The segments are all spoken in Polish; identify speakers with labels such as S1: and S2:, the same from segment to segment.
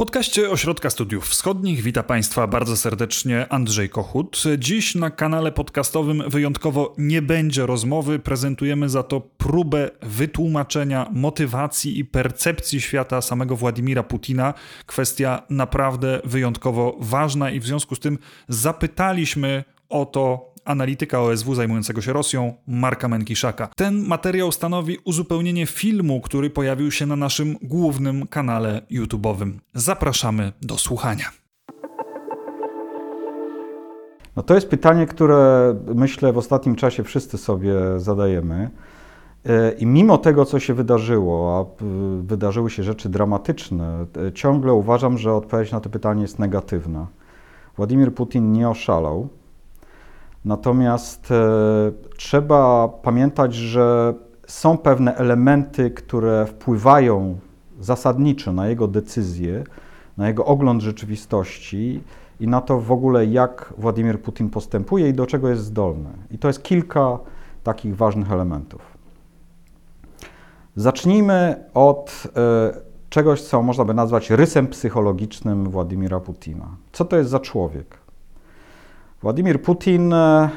S1: podcaście Ośrodka Studiów Wschodnich wita Państwa bardzo serdecznie Andrzej Kochut. Dziś na kanale podcastowym wyjątkowo nie będzie rozmowy, prezentujemy za to próbę wytłumaczenia motywacji i percepcji świata samego Władimira Putina. Kwestia naprawdę wyjątkowo ważna i w związku z tym zapytaliśmy o to analityka OSW zajmującego się Rosją, Marka Menkiszaka. Ten materiał stanowi uzupełnienie filmu, który pojawił się na naszym głównym kanale YouTube'owym. Zapraszamy do słuchania.
S2: No to jest pytanie, które myślę w ostatnim czasie wszyscy sobie zadajemy. E, I mimo tego, co się wydarzyło, a wydarzyły się rzeczy dramatyczne, e, ciągle uważam, że odpowiedź na to pytanie jest negatywna. Władimir Putin nie oszalał. Natomiast e, trzeba pamiętać, że są pewne elementy, które wpływają zasadniczo na jego decyzje, na jego ogląd rzeczywistości i na to w ogóle, jak Władimir Putin postępuje i do czego jest zdolny. I to jest kilka takich ważnych elementów. Zacznijmy od e, czegoś, co można by nazwać rysem psychologicznym Władimira Putina. Co to jest za człowiek? Władimir Putin e,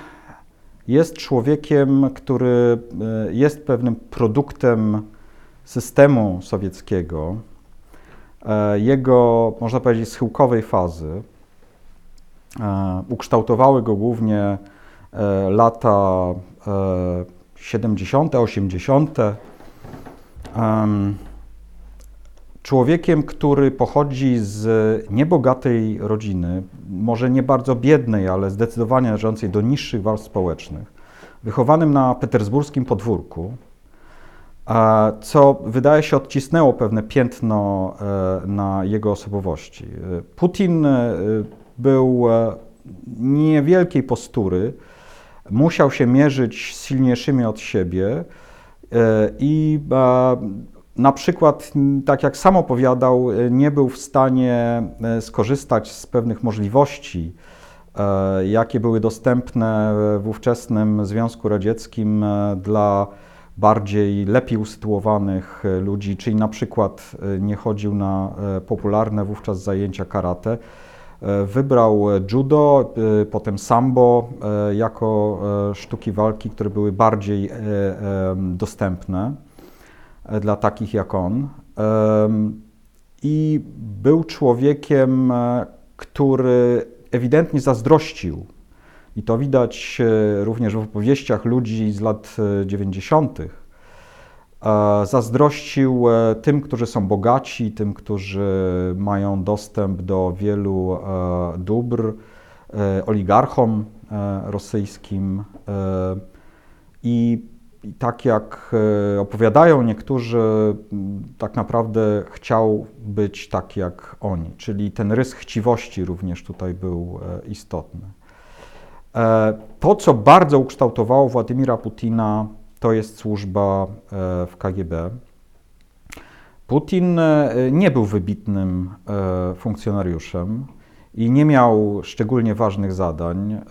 S2: jest człowiekiem, który e, jest pewnym produktem systemu sowieckiego, e, jego, można powiedzieć, schyłkowej fazy. Ukształtowały go głównie lata 70., 80 człowiekiem, który pochodzi z niebogatej rodziny, może nie bardzo biednej, ale zdecydowanie należącej do niższych warstw społecznych, wychowanym na petersburskim podwórku, co wydaje się odcisnęło pewne piętno e, na jego osobowości. Putin e, był e, niewielkiej postury, musiał się mierzyć z silniejszymi od siebie i na przykład, tak jak sam opowiadał, e, nie był w stanie e, skorzystać z pewnych możliwości, e, jakie były dostępne w ówczesnym Związku Radzieckim dla bardziej, lepiej usytuowanych ludzi, czyli na przykład nie chodził na popularne wówczas zajęcia karate. Wybrał judo, potem sambo jako sztuki walki, które były bardziej dostępne. E, dla takich jak on. I był człowiekiem, e, który ewidentnie zazdrościł. I to widać e, również w opowieściach ludzi z lat 90. Zazdrościł tym, którzy są bogaci, tym, którzy mają dostęp do wielu dóbr, oligarchom rosyjskim. I i tak jak e, opowiadają niektórzy, tak naprawdę chciał być tak jak oni, czyli ten rys chciwości również tutaj był e, istotny. E, to, co bardzo ukształtowało Władimira Putina, to jest służba w KGB. Putin nie był wybitnym funkcjonariuszem i nie miał szczególnie ważnych zadań. E,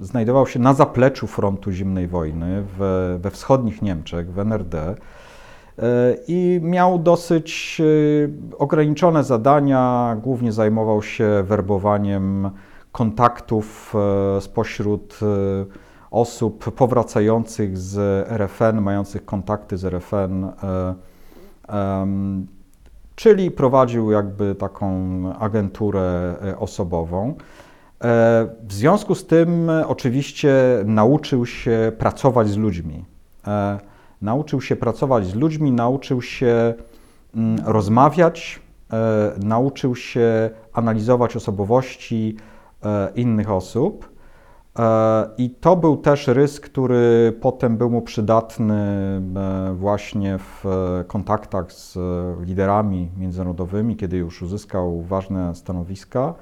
S2: znajdował się na zapleczu frontu zimnej wojny we, wschodnich Niemczech, w NRD e, i miał dosyć e, ograniczone zadania. Głównie zajmował się werbowaniem kontaktów spośród osób powracających z RFN, mających kontakty z RFN czyli prowadził jakby taką agenturę e, osobową. E, w związku z tym e, oczywiście nauczył się pracować z ludźmi. Nauczył się pracować z ludźmi, nauczył się rozmawiać, nauczył się analizować osobowości innych osób. E, I to był też rys, który potem był mu przydatny e, właśnie w kontaktach z liderami międzynarodowymi, kiedy już uzyskał ważne stanowiska.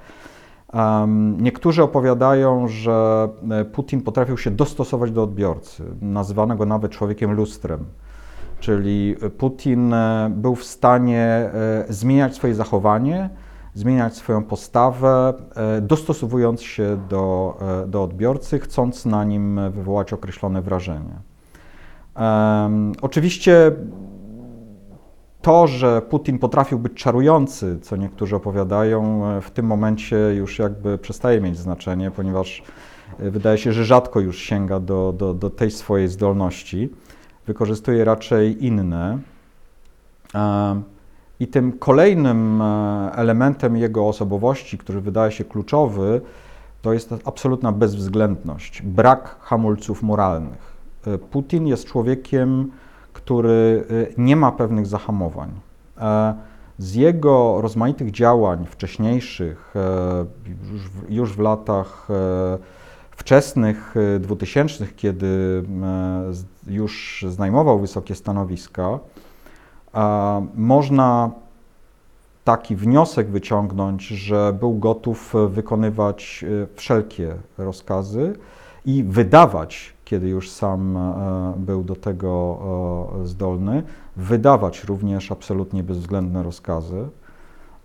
S2: Niektórzy opowiadają, że e, Putin potrafił się dostosować do odbiorcy. Nazywano go nawet człowiekiem lustrem. Czyli Putin był w stanie zmieniać swoje zachowanie, zmieniać swoją postawę, e, dostosowując się do, e, do odbiorcy, chcąc na nim wywołać określone wrażenie. Oczywiście to, że Putin potrafił być czarujący, co niektórzy opowiadają, w tym momencie już jakby przestaje mieć znaczenie, ponieważ wydaje się, że rzadko już sięga do, do, do tej swojej zdolności. Wykorzystuje raczej inne. I tym kolejnym elementem jego osobowości, który wydaje się kluczowy, to jest absolutna bezwzględność, brak hamulców moralnych. Putin jest człowiekiem, który y, nie ma pewnych zahamowań. E, z jego rozmaitych działań wcześniejszych, e, już w, latach e, wczesnych 2000, kiedy już zajmował wysokie stanowiska, można taki wniosek wyciągnąć, że był gotów wykonywać wszelkie rozkazy i wydawać kiedy już sam e, był do tego e, zdolny, wydawać również absolutnie bezwzględne rozkazy.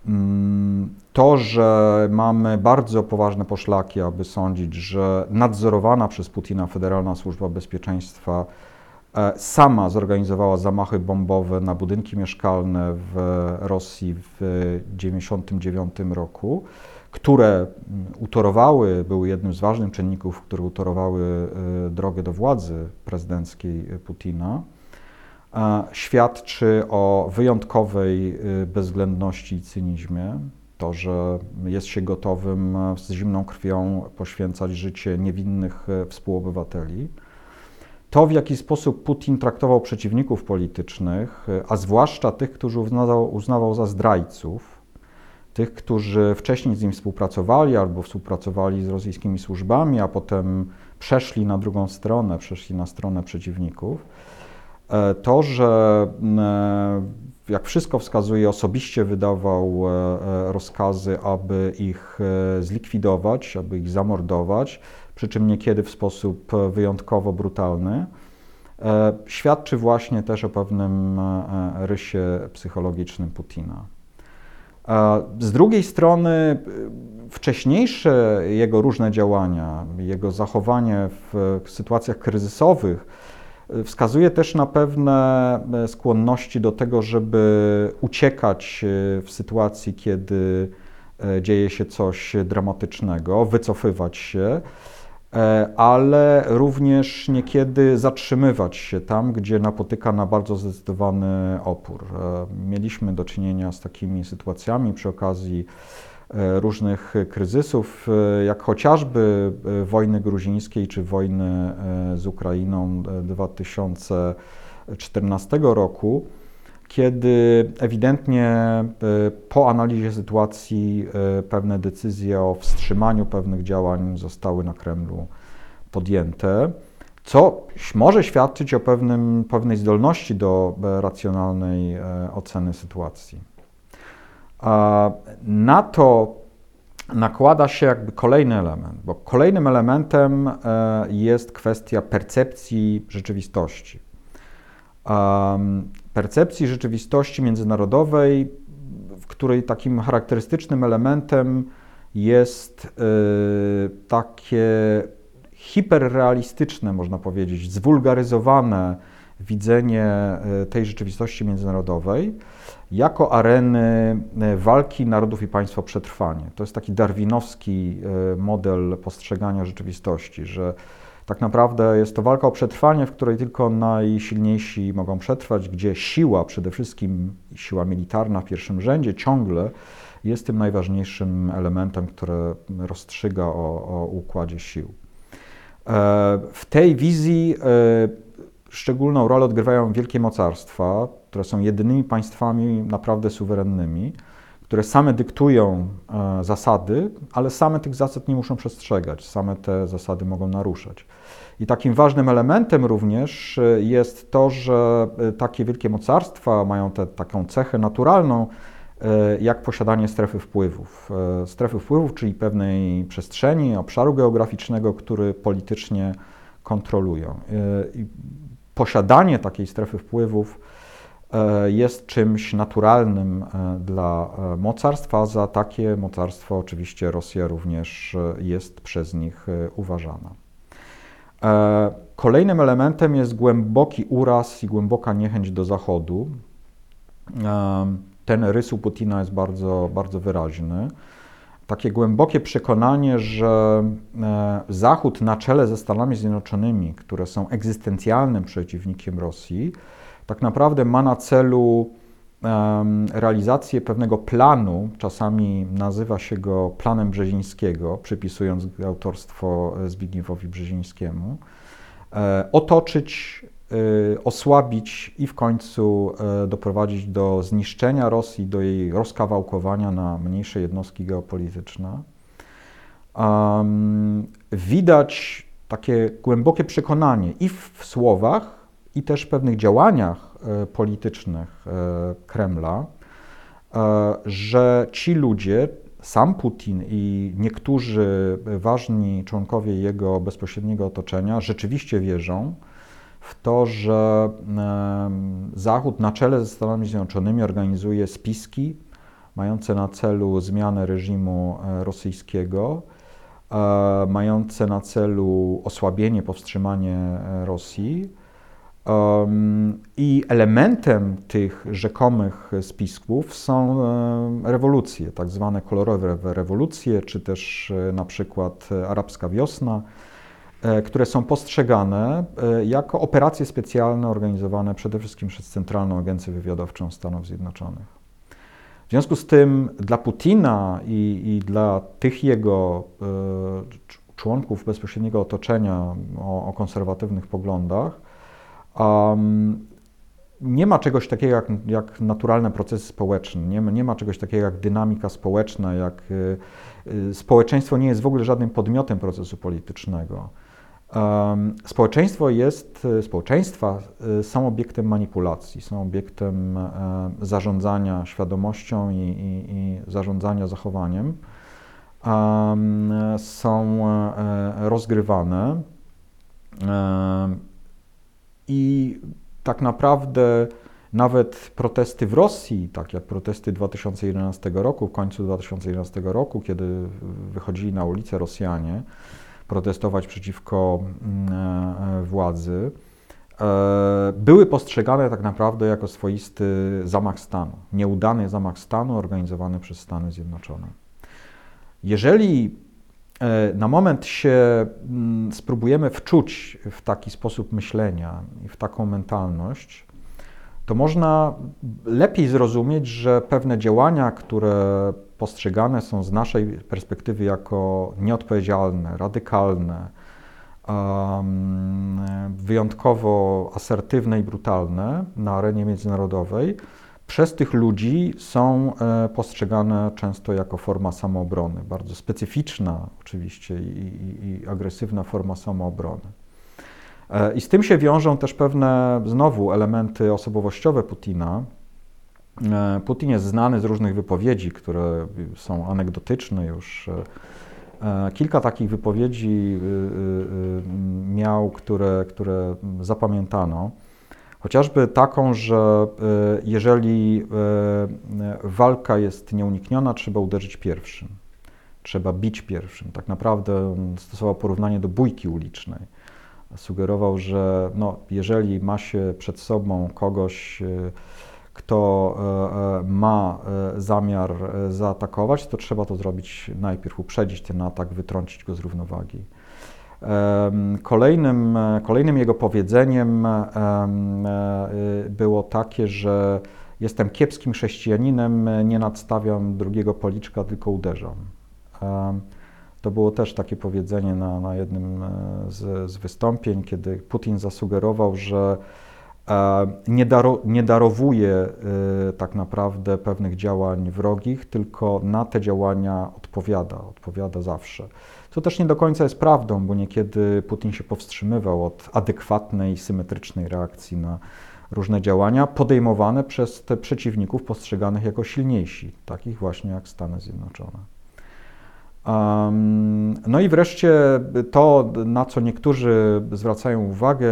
S2: Mm, to, że mamy bardzo poważne poszlaki, aby sądzić, że nadzorowana przez Putina Federalna Służba Bezpieczeństwa e, sama zorganizowała zamachy bombowe na budynki mieszkalne w Rosji w 1999 roku, które mm, utorowały, były jednym z ważnych czynników, które utorowały e, drogę do władzy prezydenckiej Putina, świadczy o wyjątkowej e, bezwzględności i cynizmie. To, że jest się gotowym e, z zimną krwią poświęcać życie niewinnych współobywateli. To, w jaki sposób Putin traktował przeciwników politycznych, a zwłaszcza tych, którzy uznawał, uznawał za zdrajców, tych, którzy wcześniej z nim współpracowali albo współpracowali z rosyjskimi służbami, a potem przeszli na drugą stronę, przeszli na stronę przeciwników. E, to, że e, jak wszystko wskazuje, osobiście wydawał e, rozkazy, aby ich zlikwidować, aby ich zamordować, przy czym niekiedy w sposób wyjątkowo brutalny, świadczy właśnie też o pewnym rysie psychologicznym Putina. Z drugiej strony wcześniejsze jego różne działania, jego zachowanie w sytuacjach kryzysowych e, wskazuje też na pewne e, skłonności do tego, żeby uciekać e, w sytuacji, kiedy dzieje się coś dramatycznego, wycofywać się. E, ale również niekiedy zatrzymywać się tam, gdzie napotyka na bardzo zdecydowany opór. E, mieliśmy do czynienia z takimi sytuacjami przy okazji e, różnych kryzysów, jak chociażby wojny gruzińskiej czy wojny z Ukrainą 2014 roku kiedy ewidentnie e, po analizie sytuacji e, pewne decyzje o wstrzymaniu pewnych działań zostały na Kremlu podjęte, co może świadczyć o pewnym, pewnej zdolności do e, racjonalnej oceny sytuacji. Na to nakłada się jakby kolejny element, bo kolejnym elementem jest kwestia percepcji rzeczywistości percepcji rzeczywistości międzynarodowej, w której takim charakterystycznym elementem jest y, takie hiperrealistyczne, można powiedzieć, zwulgaryzowane widzenie y, tej rzeczywistości międzynarodowej jako areny y, walki narodów i państw o przetrwanie. To jest taki darwinowski model postrzegania rzeczywistości, że tak naprawdę jest to walka o przetrwanie, w której tylko najsilniejsi mogą przetrwać, gdzie siła, przede wszystkim siła militarna w pierwszym rzędzie, ciągle jest tym najważniejszym elementem, który rozstrzyga o, o układzie sił. E, w tej wizji e, szczególną rolę odgrywają wielkie mocarstwa, które są jedynymi państwami naprawdę suwerennymi które same dyktują e, zasady, ale same tych zasad nie muszą przestrzegać, same te zasady mogą naruszać. I takim ważnym elementem również e, jest to, że e, takie wielkie mocarstwa mają tę taką cechę naturalną, jak posiadanie strefy wpływów. Strefy wpływów, czyli pewnej przestrzeni, obszaru geograficznego, który politycznie kontrolują. Posiadanie takiej strefy wpływów jest czymś naturalnym e, dla e, mocarstwa. Za takie mocarstwo oczywiście Rosja również jest przez nich uważana. Kolejnym elementem jest głęboki uraz i głęboka niechęć do Zachodu. Ten rys u Putina jest bardzo, bardzo wyraźny. Takie głębokie przekonanie, że e, Zachód na czele ze Stanami Zjednoczonymi, które są egzystencjalnym przeciwnikiem Rosji, tak naprawdę ma na celu realizację pewnego planu, czasami nazywa się go planem Brzezińskiego, przypisując autorstwo Zbigniewowi Brzezińskiemu, e, otoczyć, e, osłabić i w końcu e, doprowadzić do zniszczenia Rosji, do jej rozkawałkowania na mniejsze jednostki geopolityczne. Widać takie głębokie przekonanie i w słowach, i też pewnych działaniach e, politycznych e, Kremla, e, że ci ludzie, sam Putin i niektórzy ważni członkowie jego bezpośredniego otoczenia rzeczywiście wierzą w to, że Zachód na czele ze Stanami Zjednoczonymi organizuje spiski mające na celu zmianę reżimu rosyjskiego, mające na celu osłabienie, powstrzymanie Rosji i elementem tych rzekomych spisków są rewolucje, tak zwane kolorowe rewolucje, czy też e, na przykład arabska wiosna, e, które są postrzegane e, jako operacje specjalne organizowane przede wszystkim przez Centralną Agencję Wywiadowczą Stanów Zjednoczonych. W związku z tym dla Putina i, i dla tych jego członków bezpośredniego otoczenia o, o konserwatywnych poglądach, Um, nie ma czegoś takiego jak, jak naturalne procesy społeczne, nie ma, nie ma czegoś takiego jak dynamika społeczna, jak y, y, społeczeństwo nie jest w ogóle żadnym podmiotem procesu politycznego. Um, społeczeństwo jest, y, społeczeństwa y, są obiektem manipulacji, są obiektem e, zarządzania świadomością i, i, i zarządzania zachowaniem. Um, są e, rozgrywane i tak naprawdę nawet protesty w Rosji, tak jak protesty 2011 roku, w końcu 2011 roku, kiedy wychodzili na ulicę Rosjanie protestować przeciwko mm, e, władzy, e, były postrzegane tak naprawdę jako swoisty zamach stanu, nieudany zamach stanu organizowany przez Stany Zjednoczone. Jeżeli na moment się mm, spróbujemy wczuć w taki sposób myślenia i w taką mentalność, to można lepiej zrozumieć, że pewne działania, które postrzegane są z naszej perspektywy jako nieodpowiedzialne, radykalne, wyjątkowo asertywne i brutalne na arenie międzynarodowej, przez tych ludzi są e, postrzegane często jako forma samoobrony, bardzo specyficzna oczywiście i, i, i agresywna forma samoobrony. E, I z tym się wiążą też pewne znowu elementy osobowościowe Putina. E, Putin jest znany z różnych wypowiedzi, które są anegdotyczne już. Kilka takich wypowiedzi miał, które, które zapamiętano. Chociażby taką, że e, jeżeli e, walka jest nieunikniona, trzeba uderzyć pierwszym. Trzeba bić pierwszym. Tak naprawdę stosował porównanie do bójki ulicznej. Sugerował, że no, jeżeli ma się przed sobą kogoś, e, kto ma zamiar zaatakować, to trzeba to zrobić najpierw, uprzedzić ten atak, wytrącić go z równowagi. Kolejnym, kolejnym jego powiedzeniem e, było takie, że jestem kiepskim chrześcijaninem, nie nadstawiam drugiego policzka, tylko uderzam. To było też takie powiedzenie na, na jednym e, z, z wystąpień, kiedy Putin zasugerował, że nie, daro, nie darowuje tak naprawdę pewnych działań wrogich, tylko na te działania odpowiada, odpowiada zawsze. Co też nie do końca jest prawdą, bo niekiedy Putin się powstrzymywał od adekwatnej, symetrycznej reakcji na różne działania podejmowane przez te przeciwników postrzeganych jako silniejsi, takich właśnie jak Stany Zjednoczone. No i wreszcie to, na co niektórzy zwracają uwagę,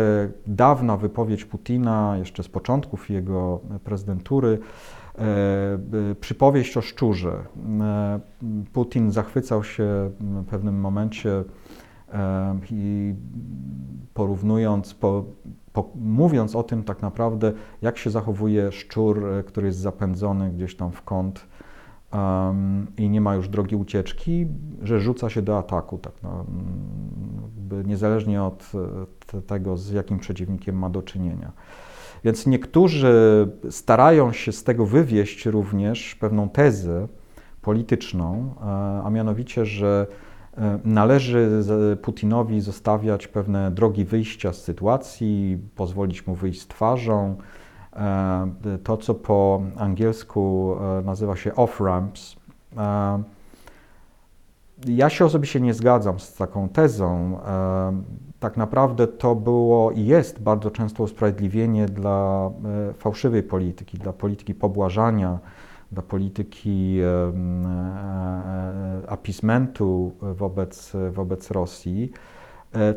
S2: dawna wypowiedź Putina, jeszcze z początków jego prezydentury, E, e, przypowieść o szczurze. E, Putin zachwycał się w pewnym momencie i porównując, po, po, mówiąc o tym tak naprawdę, jak się zachowuje szczur, który jest zapędzony gdzieś tam w kąt um, i nie ma już drogi ucieczki, że rzuca się do ataku, tak no, niezależnie od tego, z jakim przeciwnikiem ma do czynienia. Więc niektórzy starają się z tego wywieść również pewną tezę polityczną, a mianowicie, że e, należy Putinowi zostawiać pewne drogi wyjścia z sytuacji, pozwolić mu wyjść z twarzą. E, to, co po angielsku e, nazywa się off-ramps. Ja się osobiście nie zgadzam z taką tezą tak naprawdę to było i jest bardzo często usprawiedliwienie dla e, fałszywej polityki, dla polityki pobłażania, dla polityki e, e, apismentu wobec, wobec Rosji,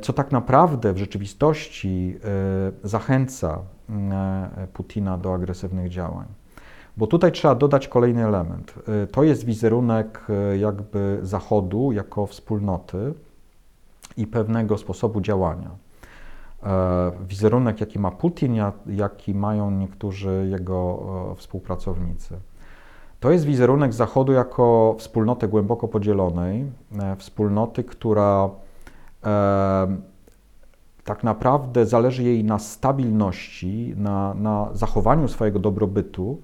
S2: co tak naprawdę w rzeczywistości zachęca Putina do agresywnych działań. Bo tutaj trzeba dodać kolejny element. To jest wizerunek jakby Zachodu jako wspólnoty, i pewnego sposobu działania. E, wizerunek, jaki ma Putin, jaki mają niektórzy jego e, współpracownicy. To jest wizerunek Zachodu jako wspólnoty głęboko podzielonej, e, wspólnoty, która tak naprawdę zależy jej na stabilności, na, na zachowaniu swojego dobrobytu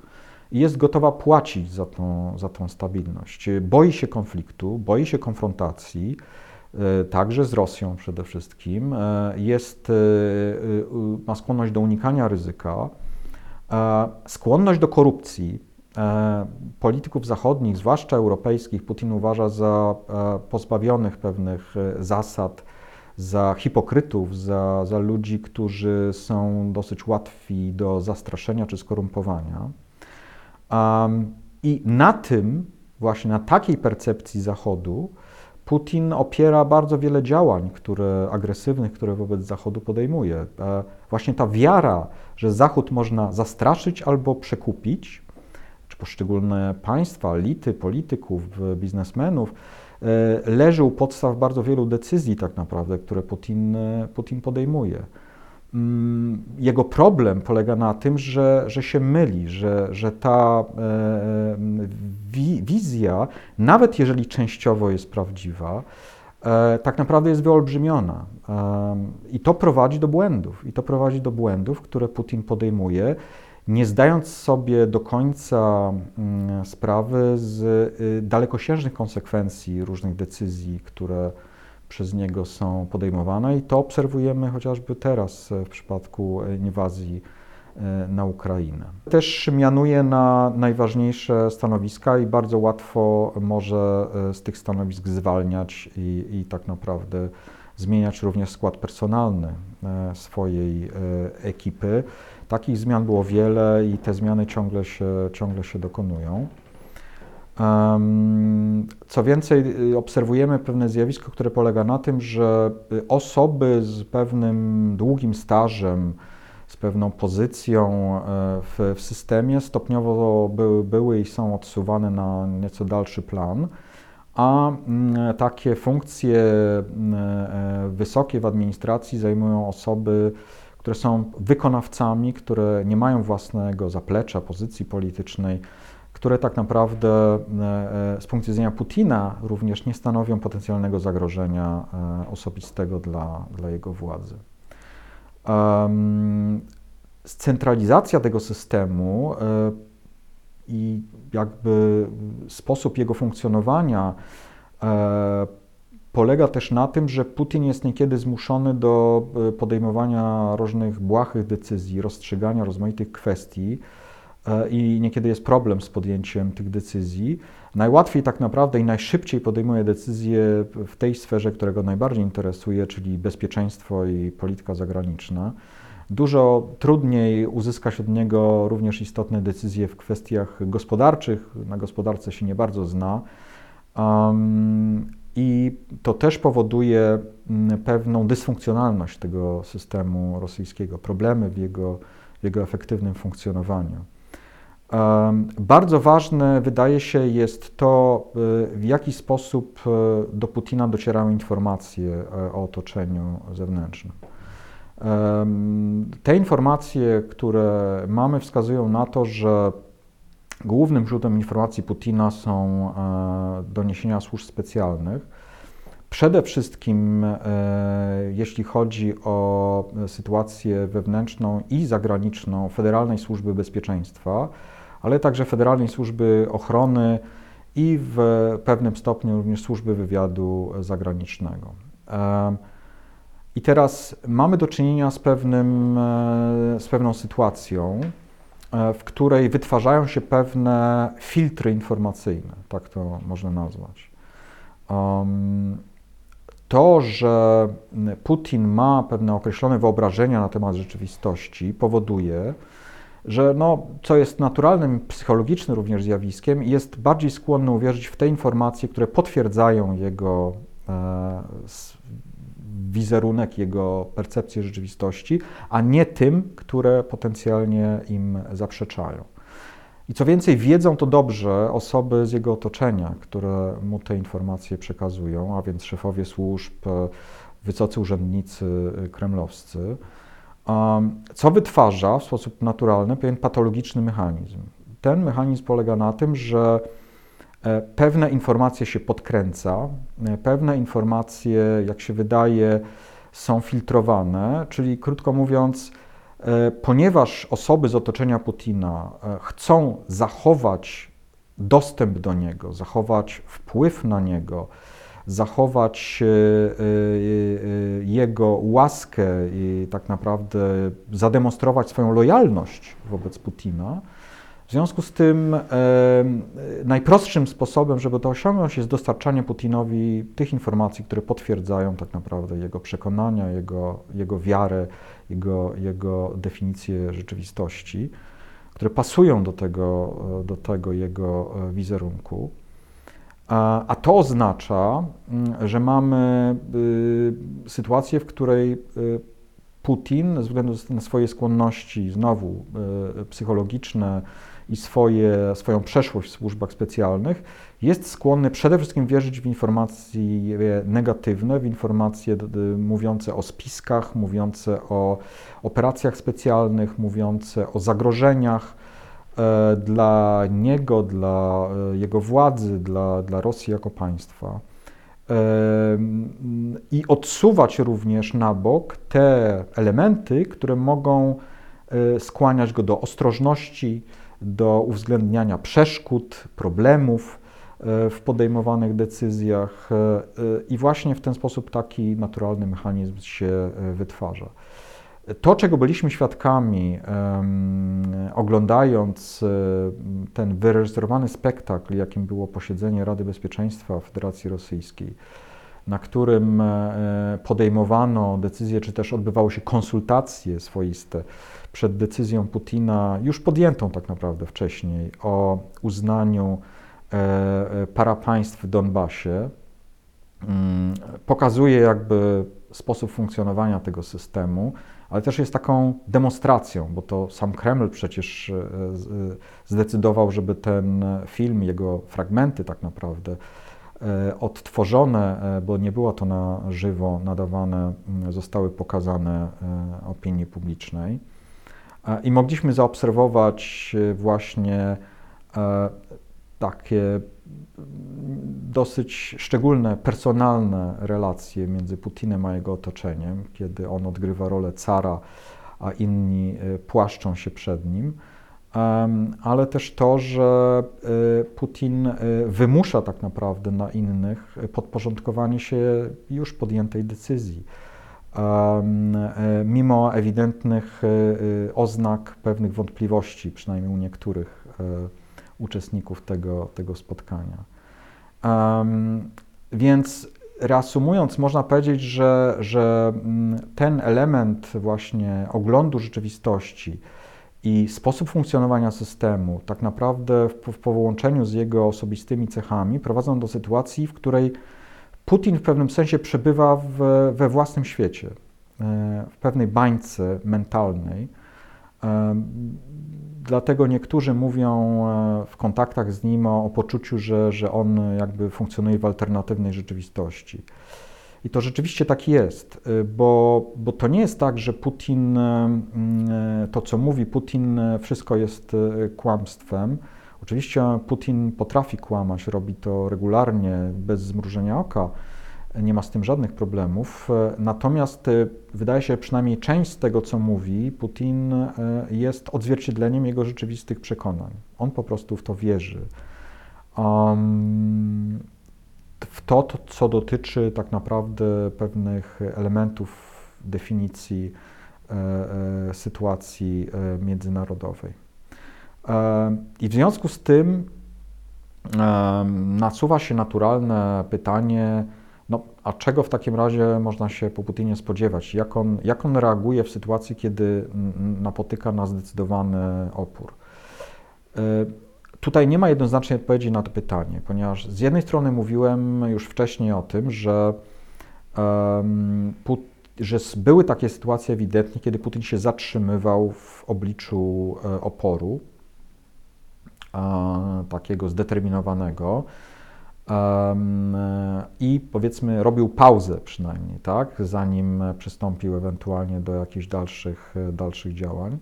S2: i jest gotowa płacić za tą, za tą stabilność. Boi się konfliktu, boi się konfrontacji, E, także z Rosją przede wszystkim, e, jest, e, ma skłonność do unikania ryzyka, skłonność do korupcji. Polityków zachodnich, zwłaszcza europejskich, Putin uważa za pozbawionych pewnych zasad, za hipokrytów, za, za ludzi, którzy są dosyć łatwi do zastraszenia czy skorumpowania. I na tym, właśnie na takiej percepcji Zachodu, Putin opiera bardzo wiele działań, które agresywnych, które wobec Zachodu podejmuje. E, właśnie ta wiara, że Zachód można zastraszyć albo przekupić, czy poszczególne państwa, elity, polityków, biznesmenów, leży u podstaw bardzo wielu decyzji, tak naprawdę, które Putin, e, Putin podejmuje. Mm, jego problem polega na tym, że, że się myli, że, że ta e, e, wizja, nawet jeżeli częściowo jest prawdziwa, e, tak naprawdę jest wyolbrzymiona. I to prowadzi do błędów. I to prowadzi do błędów, które Putin podejmuje, nie zdając sobie do końca mm, sprawy z y, dalekosiężnych konsekwencji różnych decyzji, które przez niego są podejmowane i to obserwujemy chociażby teraz w przypadku inwazji e, na Ukrainę. Też mianuje na najważniejsze stanowiska i bardzo łatwo może e, z tych stanowisk zwalniać i, i tak naprawdę zmieniać również skład personalny e, swojej ekipy. Takich zmian było wiele i te zmiany ciągle się, ciągle się dokonują. Co więcej, y, obserwujemy pewne zjawisko, które polega na tym, że y, osoby z pewnym długim stażem, z pewną pozycją e, w, w systemie stopniowo były, były i są odsuwane na nieco dalszy plan, a mm, takie funkcje mm, e, wysokie w administracji zajmują osoby, które są wykonawcami, które nie mają własnego zaplecza, pozycji politycznej, które tak naprawdę e, e, z punktu widzenia Putina również nie stanowią potencjalnego zagrożenia e, osobistego dla, dla jego władzy. Scentralizacja tego systemu i jakby sposób jego funkcjonowania polega też na tym, że Putin jest niekiedy zmuszony do podejmowania różnych błahych decyzji, rozstrzygania rozmaitych kwestii, E, i niekiedy jest problem z podjęciem tych decyzji. Najłatwiej tak naprawdę i najszybciej podejmuje decyzje w tej sferze, która go najbardziej interesuje, czyli bezpieczeństwo i polityka zagraniczna. Dużo trudniej uzyskać od niego również istotne decyzje w kwestiach gospodarczych. Na gospodarce się nie bardzo zna. I to też powoduje mm, pewną dysfunkcjonalność tego systemu rosyjskiego, problemy w jego, w jego efektywnym funkcjonowaniu. Bardzo ważne wydaje się jest to, w jaki sposób do Putina docierały informacje o otoczeniu zewnętrznym. Te informacje, które mamy, wskazują na to, że głównym źródłem informacji Putina są e, doniesienia służb specjalnych. Przede wszystkim, e, jeśli chodzi o sytuację wewnętrzną i zagraniczną Federalnej Służby Bezpieczeństwa, ale także Federalnej Służby Ochrony i w pewnym stopniu również Służby Wywiadu Zagranicznego. I teraz mamy do czynienia z, pewnym, e, z pewną sytuacją, e, w której wytwarzają się pewne filtry informacyjne, tak to można nazwać. To, że Putin ma pewne określone wyobrażenia na temat rzeczywistości, powoduje, że no, co jest naturalnym, psychologicznym również zjawiskiem, jest bardziej skłonny uwierzyć w te informacje, które potwierdzają jego e, wizerunek, jego percepcję rzeczywistości, a nie tym, które potencjalnie im zaprzeczają. I co więcej, wiedzą to dobrze osoby z jego otoczenia, które mu te informacje przekazują, a więc szefowie służb, wysocy urzędnicy kremlowscy, co wytwarza w sposób naturalny pewien patologiczny mechanizm. Ten mechanizm polega na tym, że pewne informacje się podkręca, e, pewne informacje, jak się wydaje, są filtrowane, czyli krótko mówiąc, e, ponieważ osoby z otoczenia Putina chcą zachować dostęp do niego, zachować wpływ na niego, zachować jego łaskę i tak naprawdę zademonstrować swoją lojalność wobec Putina, w związku z tym e, najprostszym sposobem, żeby to osiągnąć, jest dostarczanie Putinowi tych informacji, które potwierdzają tak naprawdę jego przekonania, jego, jego wiarę, jego, jego definicję rzeczywistości, które pasują do tego, do tego jego e, wizerunku. A, a to oznacza, że mamy y, sytuację, w której y, Putin, ze względu na swoje skłonności, znowu y, psychologiczne, i swoje, swoją przeszłość w służbach specjalnych, jest skłonny przede wszystkim wierzyć w informacje negatywne, w informacje mówiące o spiskach, mówiące o operacjach specjalnych, mówiące o zagrożeniach e, dla niego, dla e, jego władzy, dla, dla Rosji jako państwa. E, I odsuwać również na bok te elementy, które mogą skłaniać go do ostrożności, do uwzględniania przeszkód, problemów e, w podejmowanych decyzjach, e, e, i właśnie w ten sposób taki naturalny mechanizm się wytwarza. To, czego byliśmy świadkami, oglądając ten wyreżyserowany spektakl, jakim było posiedzenie Rady Bezpieczeństwa Federacji Rosyjskiej, na którym podejmowano decyzje, czy też odbywały się konsultacje swoiste przed decyzją Putina, już podjętą tak naprawdę wcześniej, o uznaniu e, e, parapaństw w Donbasie, mm, pokazuje jakby sposób funkcjonowania tego systemu, ale też jest taką demonstracją, bo to sam Kreml przecież e, zdecydował, żeby ten film, jego fragmenty tak naprawdę odtworzone, bo nie było to na żywo nadawane, zostały pokazane opinii publicznej. I mogliśmy zaobserwować e, właśnie e, takie dosyć szczególne, personalne relacje między Putinem a jego otoczeniem, kiedy on odgrywa rolę cara, a inni e, płaszczą się przed nim, ale też to, że Putin wymusza tak naprawdę na innych podporządkowanie się już podjętej decyzji. E, mimo ewidentnych e, e, oznak pewnych wątpliwości, przynajmniej u niektórych uczestników tego, tego spotkania. Więc reasumując, można powiedzieć, że, że mm, ten element właśnie oglądu rzeczywistości i sposób funkcjonowania systemu, tak naprawdę w, w połączeniu z jego osobistymi cechami, prowadzą do sytuacji, w której Putin w pewnym sensie przebywa w, we własnym świecie, e, w pewnej bańce mentalnej, Dlatego niektórzy mówią w kontaktach z nim o, o poczuciu, że, że on jakby funkcjonuje w alternatywnej rzeczywistości. I to rzeczywiście tak jest, y, bo, bo to nie jest tak, że Putin, y, to co mówi Putin, wszystko jest kłamstwem. Oczywiście Putin potrafi kłamać, robi to regularnie, bez zmrużenia oka, nie ma z tym żadnych problemów. Natomiast wydaje się, przynajmniej część z tego, co mówi, Putin jest odzwierciedleniem jego rzeczywistych przekonań. On po prostu w to wierzy. Um, w to, co dotyczy tak naprawdę pewnych elementów definicji e, e, sytuacji e, międzynarodowej. E, I w związku z tym e, nasuwa się naturalne pytanie, a czego w takim razie można się po Putinie spodziewać? Jak on, jak on reaguje w sytuacji, kiedy napotyka na zdecydowany opór? E, Tutaj nie ma jednoznacznej odpowiedzi na to pytanie, ponieważ z jednej strony mówiłem już wcześniej o tym, że, że były takie sytuacje ewidentnie, kiedy Putin się zatrzymywał w obliczu e, oporu, takiego zdeterminowanego. I powiedzmy, robił pauzę przynajmniej, tak, zanim przystąpił ewentualnie do jakichś dalszych, dalszych działań.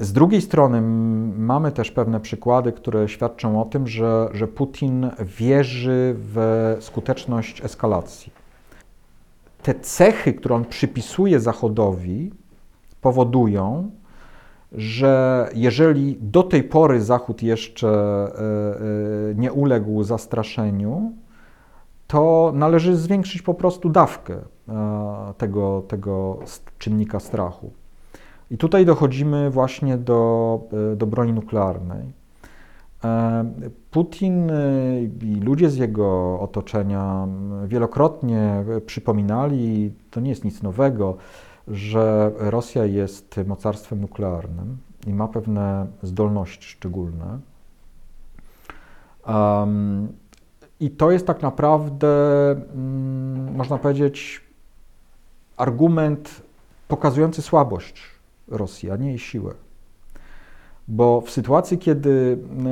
S2: Z drugiej strony mamy też pewne przykłady, które świadczą o tym, że, że Putin wierzy w skuteczność eskalacji. Te cechy, które on przypisuje Zachodowi, powodują, że jeżeli do tej pory Zachód jeszcze e, e, nie uległ zastraszeniu, to należy zwiększyć po prostu dawkę tego, tego czynnika strachu. I tutaj dochodzimy właśnie do, e, do broni nuklearnej. E, Putin e, i ludzie z jego otoczenia wielokrotnie przypominali, to nie jest nic nowego, że Rosja jest mocarstwem nuklearnym i ma pewne zdolności szczególne. Um, I to jest tak naprawdę, um, można powiedzieć, argument pokazujący słabość Rosji, a nie jej siłę. Bo w sytuacji, kiedy e,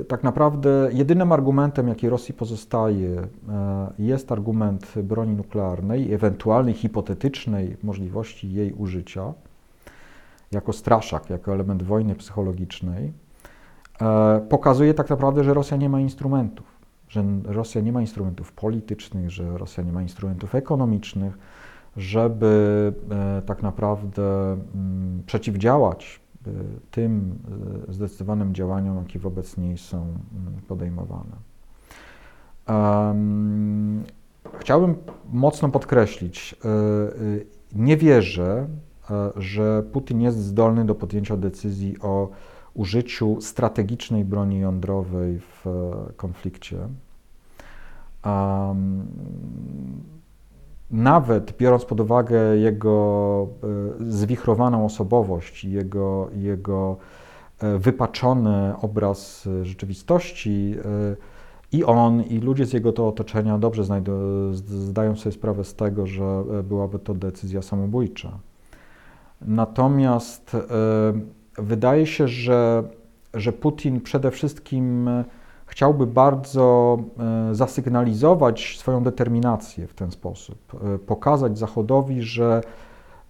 S2: e, tak naprawdę jedynym argumentem, jaki Rosji pozostaje, e, jest argument broni nuklearnej, ewentualnej hipotetycznej możliwości jej użycia, jako straszak, jako element wojny psychologicznej, pokazuje tak naprawdę, że Rosja nie ma instrumentów, że Rosja nie ma instrumentów politycznych, że Rosja nie ma instrumentów ekonomicznych, żeby tak naprawdę mm, przeciwdziałać tym e, zdecydowanym działaniom, jakie wobec niej są mm, podejmowane. Chciałbym mocno podkreślić, nie wierzę, że Putin jest zdolny do podjęcia decyzji o użyciu strategicznej broni jądrowej w konflikcie nawet biorąc pod uwagę jego e, zwichrowaną osobowość, jego, jego e, wypaczony obraz rzeczywistości, e, i on, i ludzie z jego to otoczenia dobrze zdają sobie sprawę z tego, że byłaby to decyzja samobójcza. Natomiast wydaje się, że, że Putin przede wszystkim chciałby bardzo e, zasygnalizować swoją determinację w ten sposób, e, pokazać Zachodowi, że,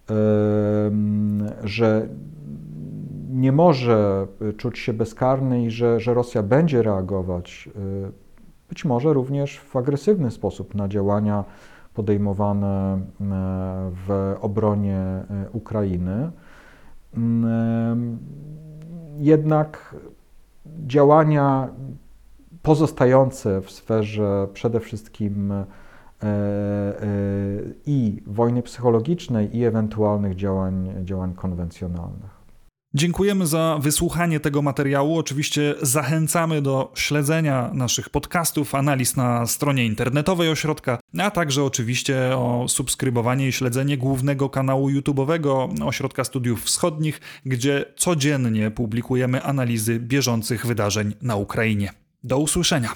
S2: e, że nie może czuć się bezkarny i że, że Rosja będzie reagować, być może również w agresywny sposób na działania podejmowane w obronie Ukrainy. Jednak działania pozostające w sferze przede wszystkim e, e, i wojny psychologicznej, i ewentualnych działań, działań konwencjonalnych.
S1: Dziękujemy za wysłuchanie tego materiału. Oczywiście zachęcamy do śledzenia naszych podcastów, analiz na stronie internetowej ośrodka, a także oczywiście o subskrybowanie i śledzenie głównego kanału YouTube'owego Ośrodka Studiów Wschodnich, gdzie codziennie publikujemy analizy bieżących wydarzeń na Ukrainie. Do usłyszenia.